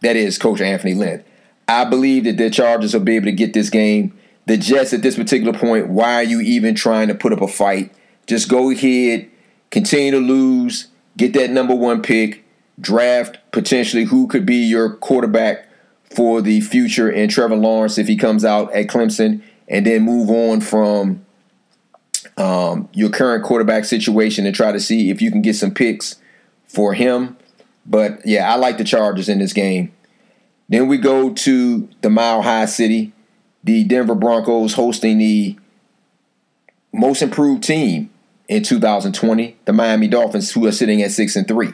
That is Coach Anthony Lynn. I believe that the Chargers will be able to get this game. The Jets at this particular point, why are you even trying to put up a fight? Just go ahead, continue to lose, get that number one pick, draft potentially who could be your quarterback for the future and Trevor Lawrence if he comes out at Clemson, and then move on from um, your current quarterback situation and try to see if you can get some picks for him. But yeah, I like the Chargers in this game. Then we go to the Mile High City, the Denver Broncos hosting the most improved team in 2020, the Miami Dolphins, who are sitting at six and three.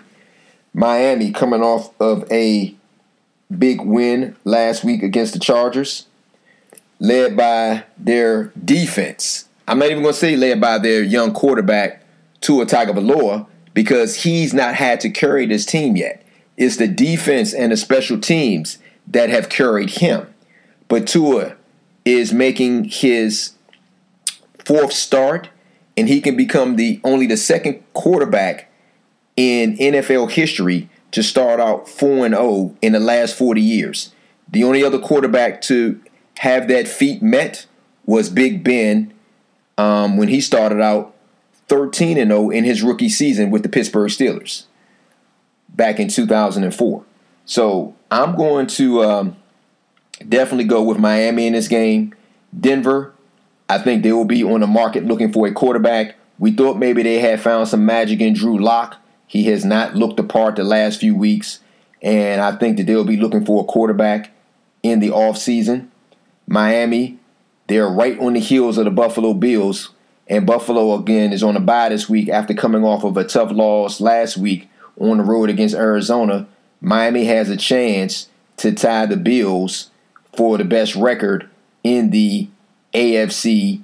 Miami coming off of a big win last week against the Chargers, led by their defense. I'm not even going to say led by their young quarterback, Tua Tagovailoa, because he's not had to carry this team yet. It's the defense and the special teams that have carried him. But Tua is making his fourth start, and he can become the only the second quarterback in NFL history to start out 4 and 0 in the last 40 years. The only other quarterback to have that feat met was Big Ben um, when he started out 13 and 0 in his rookie season with the Pittsburgh Steelers back in 2004. So I'm going to um, definitely go with Miami in this game. Denver, I think they will be on the market looking for a quarterback. We thought maybe they had found some magic in Drew Lock. He has not looked the part the last few weeks, and I think that they'll be looking for a quarterback in the offseason. Miami, they're right on the heels of the Buffalo Bills, and Buffalo again is on a bye this week after coming off of a tough loss last week on the road against Arizona. Miami has a chance to tie the Bills for the best record in the AFC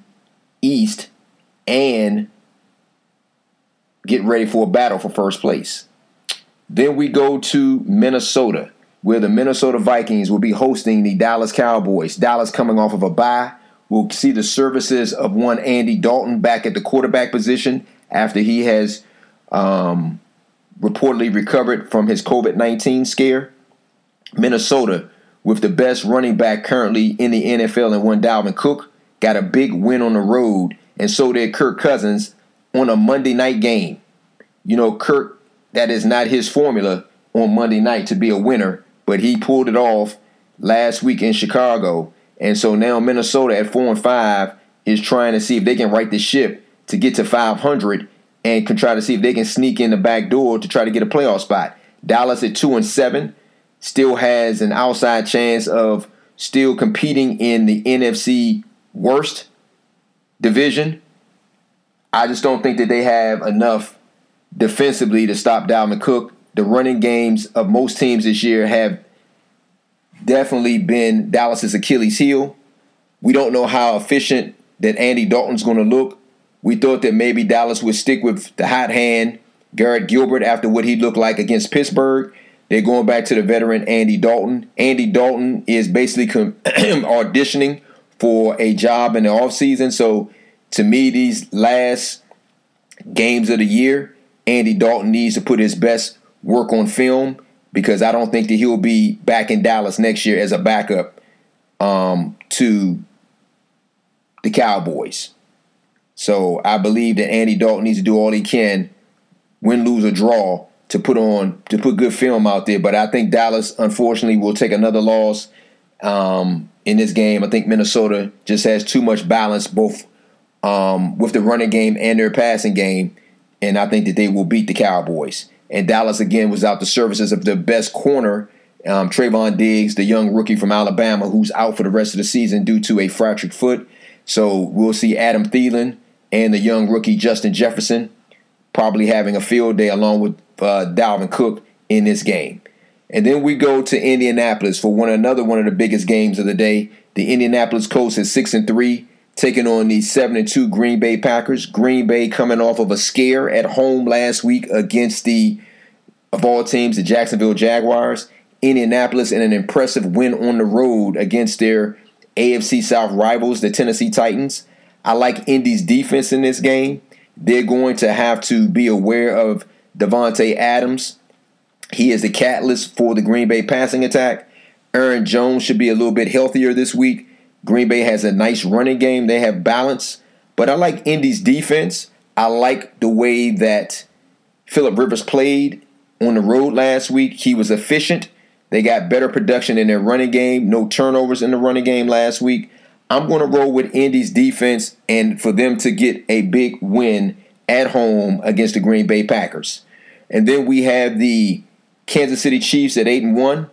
East and get ready for a battle for first place. Then we go to Minnesota, where the Minnesota Vikings will be hosting the Dallas Cowboys. Dallas coming off of a bye. We'll see the services of one Andy Dalton back at the quarterback position after he has um, reportedly recovered from his COVID 19 scare. Minnesota, with the best running back currently in the NFL and one Dalvin Cook, got a big win on the road, and so did Kirk Cousins on a Monday night game. You know, Kirk, that is not his formula on Monday night to be a winner, but he pulled it off last week in Chicago. And so now Minnesota at 4 and 5 is trying to see if they can right the ship to get to 500 and can try to see if they can sneak in the back door to try to get a playoff spot. Dallas at 2 and 7 still has an outside chance of still competing in the NFC worst division I just don't think that they have enough defensively to stop Dalvin Cook. The running games of most teams this year have definitely been Dallas's Achilles heel. We don't know how efficient that Andy Dalton's going to look. We thought that maybe Dallas would stick with the hot hand, Garrett Gilbert, after what he looked like against Pittsburgh. They're going back to the veteran Andy Dalton. Andy Dalton is basically auditioning for a job in the offseason. So to me, these last games of the year, Andy Dalton needs to put his best work on film because I don't think that he'll be back in Dallas next year as a backup um, to the Cowboys. So I believe that Andy Dalton needs to do all he can, win, lose, or draw, to put on to put good film out there. But I think Dallas, unfortunately, will take another loss um, in this game. I think Minnesota just has too much balance, both um, with the running game and their passing game, and I think that they will beat the Cowboys. And Dallas again was out the services of the best corner, um, Trevon Diggs, the young rookie from Alabama, who's out for the rest of the season due to a fractured foot. So we'll see Adam Thielen and the young rookie Justin Jefferson probably having a field day along with uh, Dalvin Cook in this game. And then we go to Indianapolis for one another one of the biggest games of the day. The Indianapolis Colts is six and three, taking on the seven and two Green Bay Packers. Green Bay coming off of a scare at home last week against the of all teams, the Jacksonville Jaguars. Indianapolis in an impressive win on the road against their AFC South rivals, the Tennessee Titans. I like Indy's defense in this game. They're going to have to be aware of Davante Adams. He is the catalyst for the Green Bay passing attack. Aaron Jones should be a little bit healthier this week. Green Bay has a nice running game. They have balance. But I like Indy's defense. I like the way that Philip Rivers played on the road last week. He was efficient. They got better production in their running game. No turnovers in the running game last week. I'm going to roll with Indy's defense and for them to get a big win at home against the Green Bay Packers. And then we have the Kansas City Chiefs at 8 and 1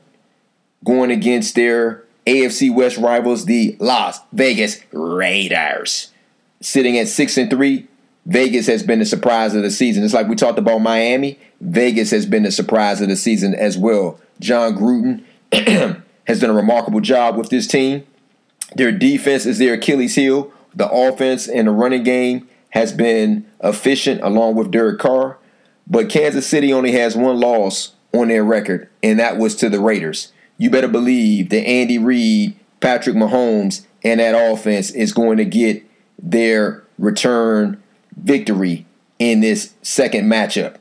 going against their AFC West rivals, the Las Vegas Raiders. Sitting at 6 and 3, Vegas has been the surprise of the season. It's like we talked about Miami. Vegas has been the surprise of the season as well. Jon Gruden has done a remarkable job with this team. Their defense is their Achilles heel. The offense and the running game has been efficient along with Derek Carr. But Kansas City only has one loss on their record, and that was to the Raiders. You better believe that Andy Reid, Patrick Mahomes, and that offense is going to get their return victory in this second matchup.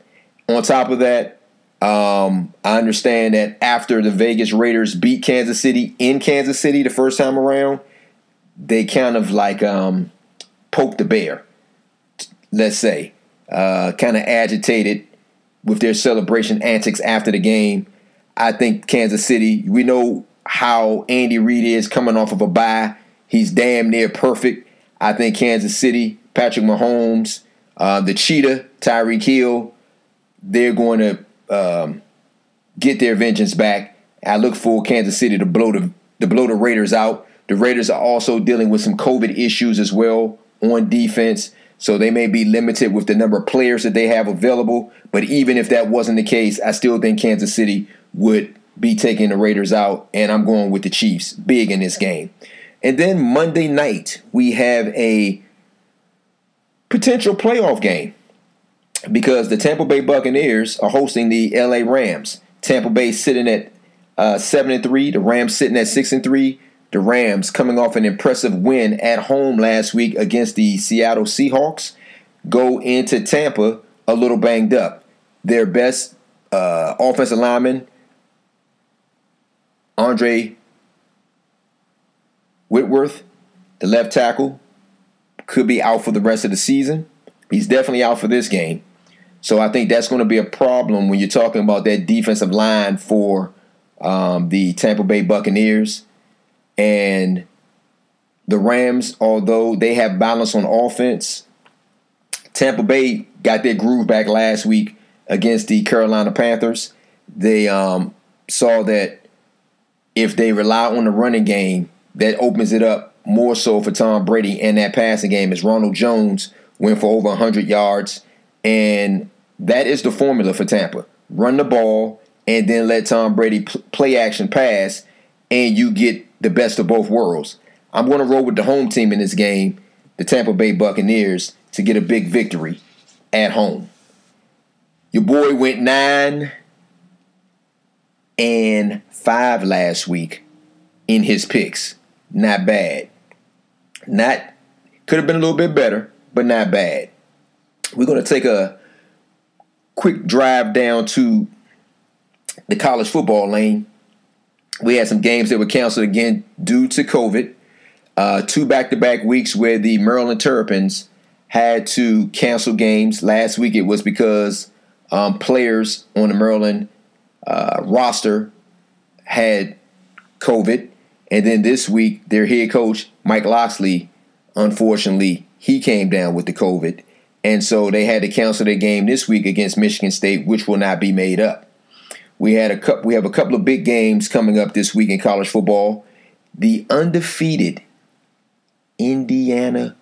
On top of that, um, I understand that after the Vegas Raiders beat Kansas City in Kansas City the first time around, they kind of like um, poked the bear, let's say, uh, kind of agitated with their celebration antics after the game. I think Kansas City, we know how Andy Reid is coming off of a bye. He's damn near perfect. I think Kansas City, Patrick Mahomes, uh, the Cheetah, Tyreek Hill, they're going to um, get their vengeance back. I look for Kansas City to blow the to blow the Raiders out. The Raiders are also dealing with some COVID issues as well on defense, so they may be limited with the number of players that they have available. But even if that wasn't the case, I still think Kansas City would be taking the Raiders out, and I'm going with the Chiefs big in this game. And then Monday night, we have a potential playoff game because the Tampa Bay Buccaneers are hosting the LA Rams. Tampa Bay sitting at uh, seven and three. The Rams sitting at six and three. The Rams coming off an impressive win at home last week against the Seattle Seahawks. Go into Tampa a little banged up. Their best uh, offensive lineman, Andrew Whitworth, the left tackle, could be out for the rest of the season. He's definitely out for this game. So I think that's going to be a problem when you're talking about that defensive line for um, the Tampa Bay Buccaneers. And the Rams, although they have balance on offense, Tampa Bay got their groove back last week against the Carolina Panthers. They um, saw that if they rely on the running game, that opens it up more so for Tom Brady and that passing game as Ronald Jones went for over 100 yards. And that is the formula for Tampa. Run the ball and then let Tom Brady play action pass, and you get the best of both worlds. I'm going to roll with the home team in this game, the Tampa Bay Buccaneers, to get a big victory at home. Your boy went nine and five last week in his picks. Not bad. Not could have been a little bit better, but not bad. We're going to take a quick drive down to the college football lane. We had some games that were canceled again due to COVID. Uh, two back-to-back weeks where the Maryland Terrapins had to cancel games. Last week it was because um, players on the Maryland uh, roster had COVID, and then this week their head coach Mike Locksley unfortunately, he came down with the COVID. And so they had to cancel their game this week against Michigan State, which will not be made up. We had a couple, we have a couple of big games coming up this week in college football. The undefeated Indiana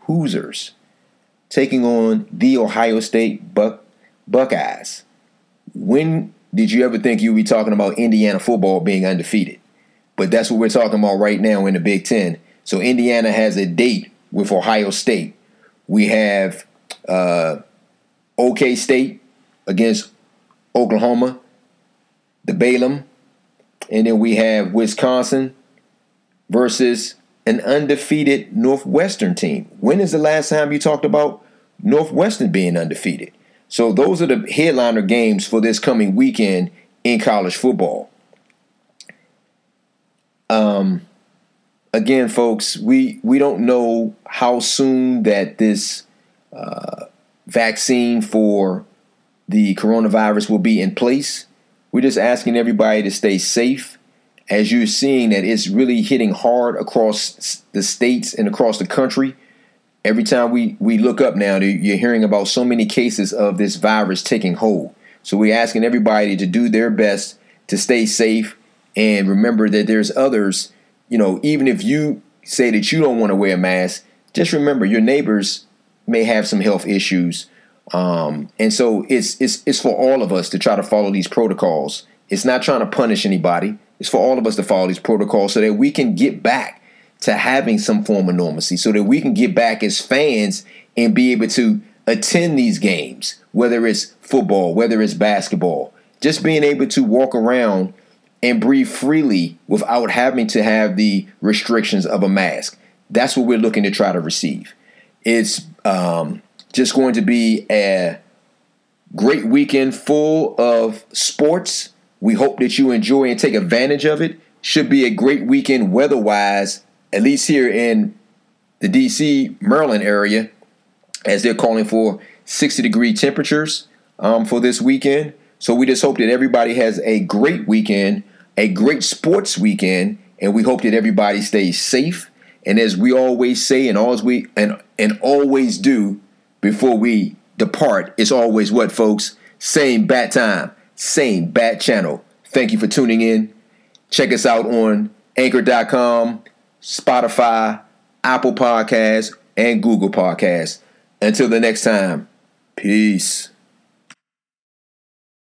Hoosiers taking on the Ohio State Buck, Buckeyes. Win did you ever think you'd be talking about Indiana football being undefeated? But that's what we're talking about right now in the Big Ten. So Indiana has a date with Ohio State. We have uh, OK State against Oklahoma, the Bedlam, and then we have Wisconsin versus an undefeated Northwestern team. When is the last time you talked about Northwestern being undefeated? So those are the headliner games for this coming weekend in college football. Um, again, folks, we we don't know how soon that this uh, vaccine for the coronavirus will be in place. We're just asking everybody to stay safe. As you're seeing that it's really hitting hard across the states and across the country. Every time we, we look up now, you're hearing about so many cases of this virus taking hold. So we're asking everybody to do their best to stay safe and remember that there's others, you know, even if you say that you don't want to wear a mask, just remember your neighbors may have some health issues. Um, and so it's it's it's for all of us to try to follow these protocols. It's not trying to punish anybody. It's for all of us to follow these protocols so that we can get back to having some form of normalcy, so that we can get back as fans and be able to attend these games, whether it's football, whether it's basketball. Just being able to walk around and breathe freely without having to have the restrictions of a mask. That's what we're looking to try to receive. It's um, just going to be a great weekend full of sports. We hope that you enjoy and take advantage of it. Should be a great weekend weather wise, at least here in the DC, Maryland area, as they're calling for 60 degree temperatures um, for this weekend. So we just hope that everybody has a great weekend, a great sports weekend, and we hope that everybody stays safe. And as we always say, and always we and and always do before we depart, it's always what, folks? Same bat time, same bat channel. Thank you for tuning in. Check us out on Anchor.com, Spotify, Apple Podcasts, and Google Podcasts. Until the next time, peace.